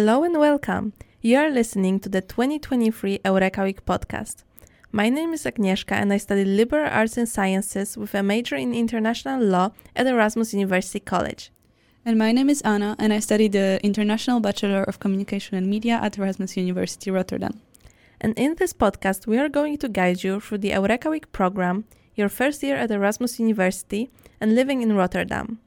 Hello and welcome. You are listening to the 2023 Eureka Week podcast. My name is Agnieszka and I study liberal arts and sciences with a major in international law at Erasmus University College. And my name is Anna and I study the International Bachelor of Communication and Media at Erasmus University Rotterdam. And in this podcast, we are going to guide you through the Eureka Week program, your first year at Erasmus University, and living in Rotterdam.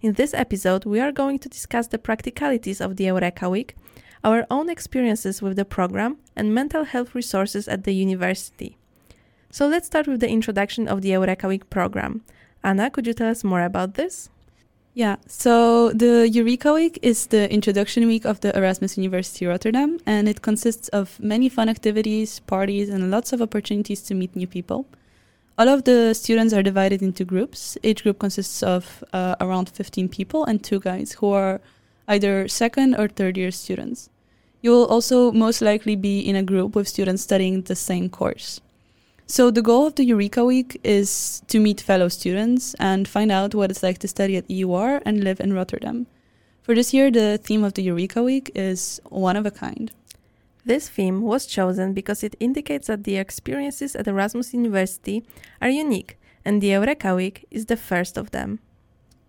In this episode, we are going to discuss the practicalities of the Eureka Week our own experiences with the program, and mental health resources at the university. So let's start with the introduction of the Eureka Week program. Anna, could you tell us more about this? Yeah, so the Eureka Week is the introduction week of the Erasmus University Rotterdam, and it consists of many fun activities, parties, and lots of opportunities to meet new people. All of the students are divided into groups. Each group consists of uh, around 15 people and two guides who are either second or third year students. You will also most likely be in a group with students studying the same course. So, the goal of the Eureka Week is to meet fellow students and find out what it's like to study at EUR and live in Rotterdam. For this year, the theme of the Eureka Week is one of a kind. This theme was chosen because it indicates that the experiences at Erasmus University are unique, and the Eureka Week is the first of them.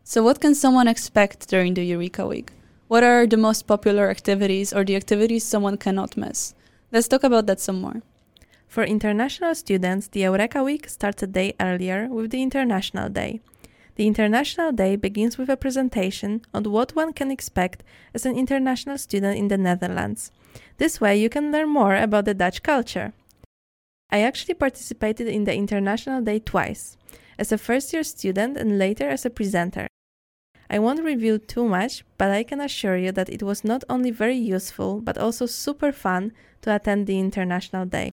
So, what can someone expect during the Eureka Week? What are the most popular activities or the activities someone cannot miss? Let's talk about that some more. For international students, the Eureka Week starts a day earlier with the International Day. The International Day begins with a presentation on what one can expect as an international student in the Netherlands. This way, you can learn more about the Dutch culture. I actually participated in the International Day twice as a first year student and later as a presenter. I won't reveal too much, but I can assure you that it was not only very useful, but also super fun to attend the International Day.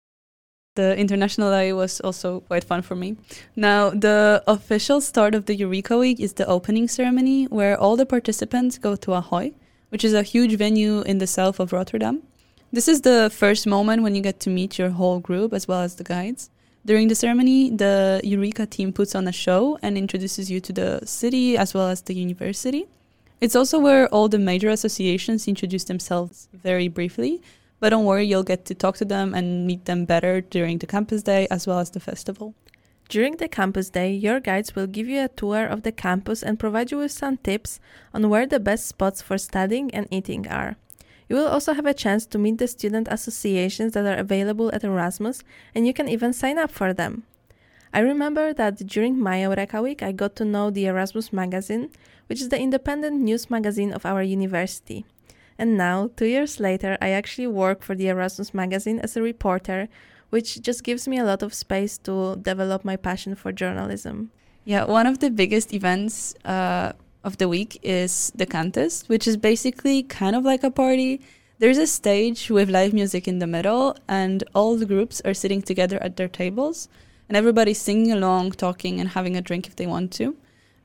The International Day was also quite fun for me. Now, the official start of the Eureka Week is the opening ceremony, where all the participants go to Ahoy, which is a huge venue in the south of Rotterdam. This is the first moment when you get to meet your whole group as well as the guides. During the ceremony, the Eureka team puts on a show and introduces you to the city as well as the university. It's also where all the major associations introduce themselves very briefly, but don't worry, you'll get to talk to them and meet them better during the campus day as well as the festival. During the campus day, your guides will give you a tour of the campus and provide you with some tips on where the best spots for studying and eating are. You will also have a chance to meet the student associations that are available at Erasmus, and you can even sign up for them. I remember that during my Eureka Week, I got to know the Erasmus magazine, which is the independent news magazine of our university. And now, two years later, I actually work for the Erasmus magazine as a reporter, which just gives me a lot of space to develop my passion for journalism. Yeah, one of the biggest events uh, of the week is the Cantus, which is basically kind of like a party. There's a stage with live music in the middle, and all the groups are sitting together at their tables, and everybody's singing along, talking, and having a drink if they want to.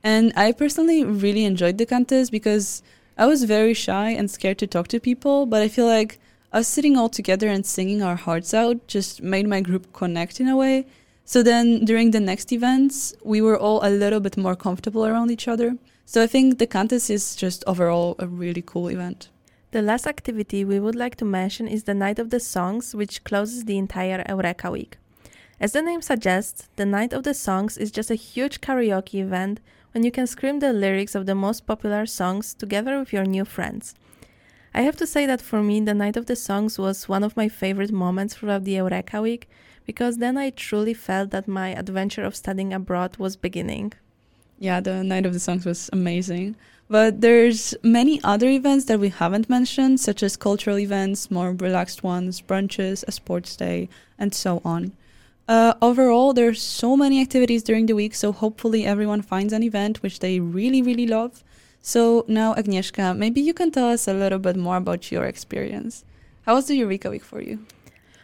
And I personally really enjoyed the Cantus because I was very shy and scared to talk to people, but I feel like us sitting all together and singing our hearts out just made my group connect in a way. So then during the next events, we were all a little bit more comfortable around each other. So I think the Cantus is just overall a really cool event. The last activity we would like to mention is the Night of the Songs, which closes the entire Eureka Week. As the name suggests, the Night of the Songs is just a huge karaoke event when you can scream the lyrics of the most popular songs together with your new friends. I have to say that for me, the Night of the Songs was one of my favorite moments throughout the Eureka Week because then I truly felt that my adventure of studying abroad was beginning yeah, the Night of the Songs was amazing. But there's many other events that we haven't mentioned, such as cultural events, more relaxed ones, brunches, a sports day, and so on. Uh, overall, there's so many activities during the week, so hopefully everyone finds an event which they really, really love. So now, Agnieszka, maybe you can tell us a little bit more about your experience. How was the Eureka Week for you?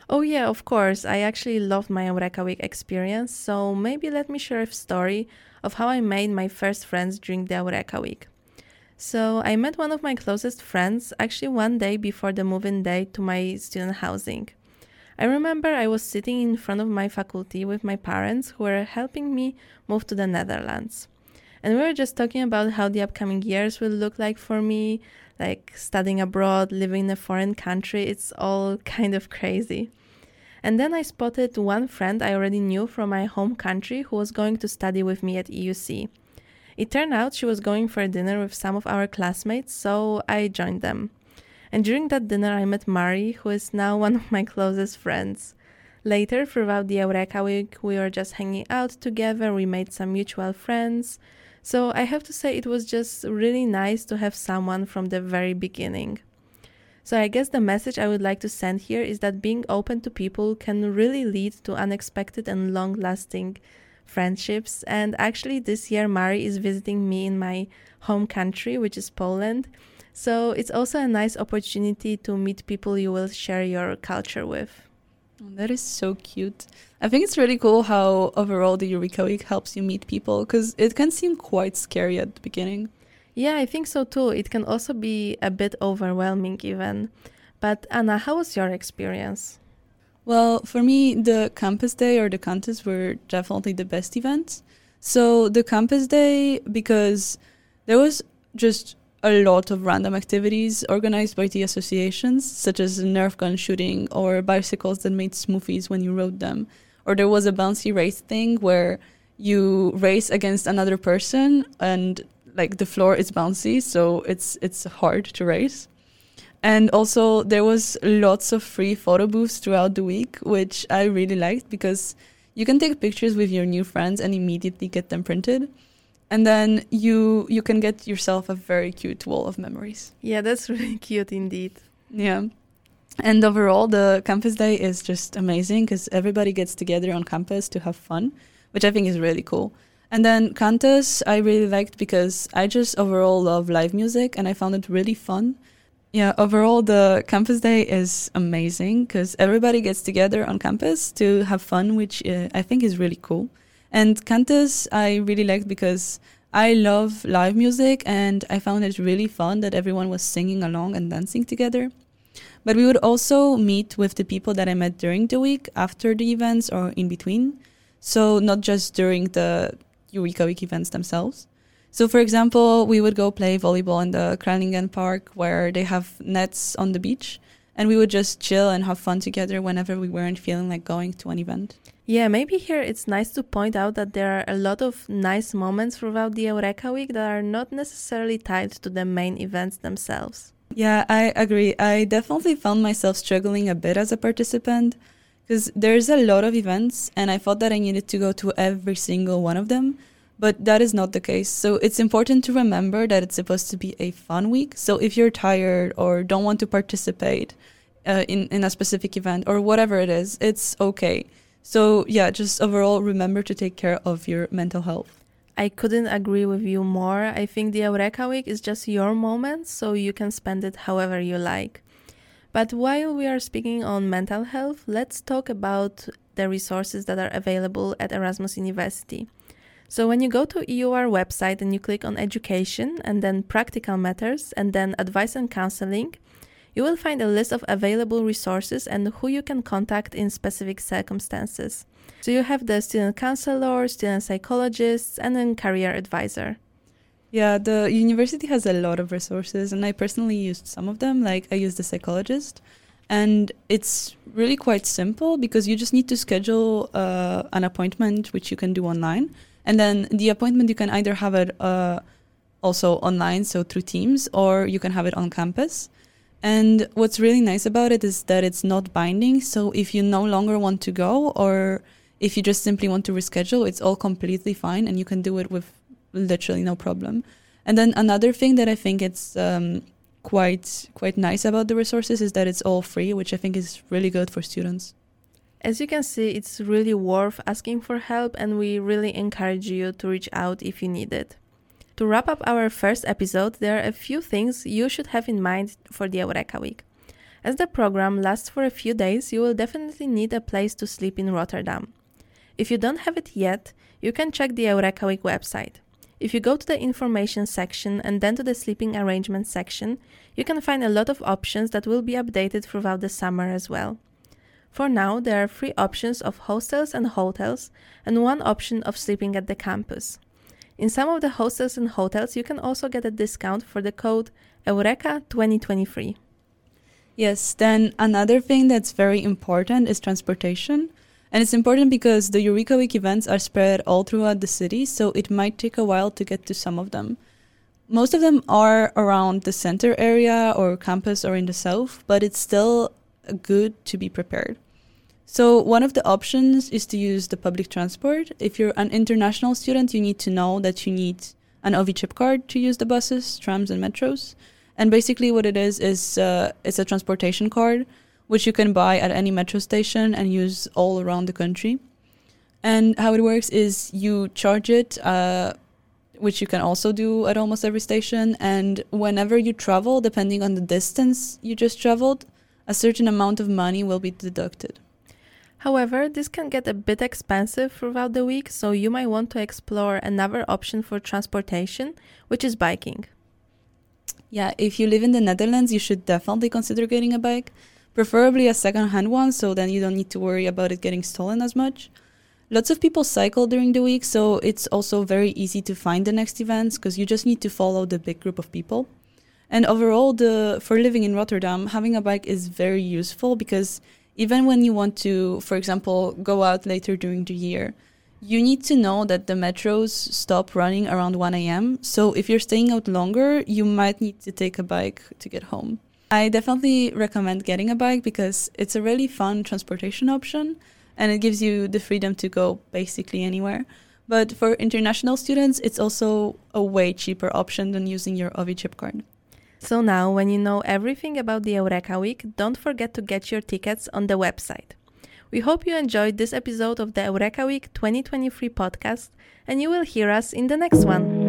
Oh, yeah, of course. I actually loved my Eureka Week experience. So maybe let me share a story of how I made my first friends during the Eureka Week. So I met one of my closest friends actually one day before the move-in day to my student housing. I remember I was sitting in front of my faculty with my parents who were helping me move to the Netherlands. And we were just talking about how the upcoming years will look like for me, like studying abroad, living in a foreign country. It's all kind of crazy. And then I spotted one friend I already knew from my home country who was going to study with me at EUC. It turned out she was going for a dinner with some of our classmates, so I joined them. And during that dinner, I met Mari, who is now one of my closest friends. Later, throughout the Eureka Week, we were just hanging out together, we made some mutual friends. So I have to say, it was just really nice to have someone from the very beginning. So I guess the message I would like to send here is that being open to people can really lead to unexpected and long lasting friendships. And actually, this year, Mari is visiting me in my home country, which is Poland. So it's also a nice opportunity to meet people you will share your culture with. That is so cute. I think it's really cool how overall the Eureka Week helps you meet people because it can seem quite scary at the beginning. Yeah, I think so too. It can also be a bit overwhelming, even. But Anna, how was your experience? Well, for me, the campus day or the Cantus were definitely the best events. So, the campus day, because there was just a lot of random activities organized by the associations, such as Nerf gun shooting or bicycles that made smoothies when you rode them. Or there was a bouncy race thing where you race against another person and like the floor is bouncy, so it's it's hard to race. And also there was lots of free photo booths throughout the week, which I really liked because you can take pictures with your new friends and immediately get them printed and then you you can get yourself a very cute wall of memories. Yeah that's really cute indeed. Yeah. And overall the campus day is just amazing because everybody gets together on campus to have fun which i think is really cool. And then cantus i really liked because i just overall love live music and i found it really fun. Yeah overall the campus day is amazing because everybody gets together on campus to have fun which uh, i think is really cool and Cantus I really liked because I love live music and I found it really fun that everyone was singing along and dancing together. But we would also meet with the people that I met during the week, after the events, or in between. So, not just during the Eureka Week events themselves. So, for example, we would go play volleyball in the Kralingen Park where they have nets on the beach, and we would just chill and have fun together whenever we weren't feeling like going to an event. Yeah, maybe here it's nice to point out that there are a lot of nice moments throughout the Eureka Week that are not necessarily tied to the main events themselves. Yeah, I agree. I definitely found myself struggling a bit as a participant because there's a lot of events and I thought that I needed to go to every single one of them, but that is not the case. So it's important to remember that it's supposed to be a fun week. So if you're tired or don't want to participate uh, in, in a specific event or whatever it is, it's okay so, yeah, just overall remember to take care of your mental health. I couldn't agree with you more. I think the Eureka Week is just your moment, so you can spend it however you like. But while we are speaking on mental health, let's talk about the resources that are available at Erasmus University. So, when you go to EUR website and you click on education and then practical matters and then advice and counseling, you will find a list of available resources and who you can contact in specific circumstances. So you have the student counselor, student psychologist, and then career advisor. Yeah, the university has a lot of resources, and I personally used some of them. Like, I used the psychologist, and it's really quite simple because you just need to schedule uh, an appointment, which you can do online. And then the appointment, you can either have it uh, also online, so through Teams, or you can have it on campus. And what's really nice about it is that it's not binding. So if you no longer want to go or if you just simply want to reschedule, it's all completely fine and you can do it with literally no problem. And then another thing that I think it's um, quite quite nice about the resources is that it's all free, which I think is really good for students. As you can see, it's really worth asking for help, and we really encourage you to reach out if you need it. To wrap up our first episode, there are a few things you should have in mind for the Eureka Week. As the program lasts for a few days, you will definitely need a place to sleep in Rotterdam. If you don't have it yet, you can check the Eureka Week website. If you go to the information section and then to the sleeping arrangement section, you can find a lot of options that will be updated throughout the summer as well. For now, there are three options of hostels and hotels, and one option of sleeping at the campus. In some of the hostels and hotels, you can also get a discount for the code Eureka 2023. Yes, then another thing that's very important is transportation. And it's important because the Eureka Week events are spread all throughout the city, so it might take a while to get to some of them. Most of them are around the center area or campus or in the south, but it's still good to be prepared. So, one of the options is to use the public transport. If you're an international student, you need to know that you need an OV chip card to use the buses, trams, and metros. And basically, what it is is uh, it's a transportation card which you can buy at any metro station and use all around the country. And how it works is you charge it, uh, which you can also do at almost every station. And whenever you travel, depending on the distance you just traveled, a certain amount of money will be deducted. However, this can get a bit expensive throughout the week, so you might want to explore another option for transportation, which is biking. Yeah, if you live in the Netherlands, you should definitely consider getting a bike preferably a second-hand one so then you don't need to worry about it getting stolen as much. Lots of people cycle during the week, so it's also very easy to find the next events because you just need to follow the big group of people. And overall, the for living in Rotterdam, having a bike is very useful because even when you want to, for example, go out later during the year, you need to know that the metros stop running around 1 a.m. So if you're staying out longer, you might need to take a bike to get home. I definitely recommend getting a bike because it's a really fun transportation option and it gives you the freedom to go basically anywhere. But for international students, it's also a way cheaper option than using your OV chip card. So now, when you know everything about the Eureka Week, don't forget to get your tickets on the website. We hope you enjoyed this episode of the Eureka Week 2023 podcast, and you will hear us in the next one.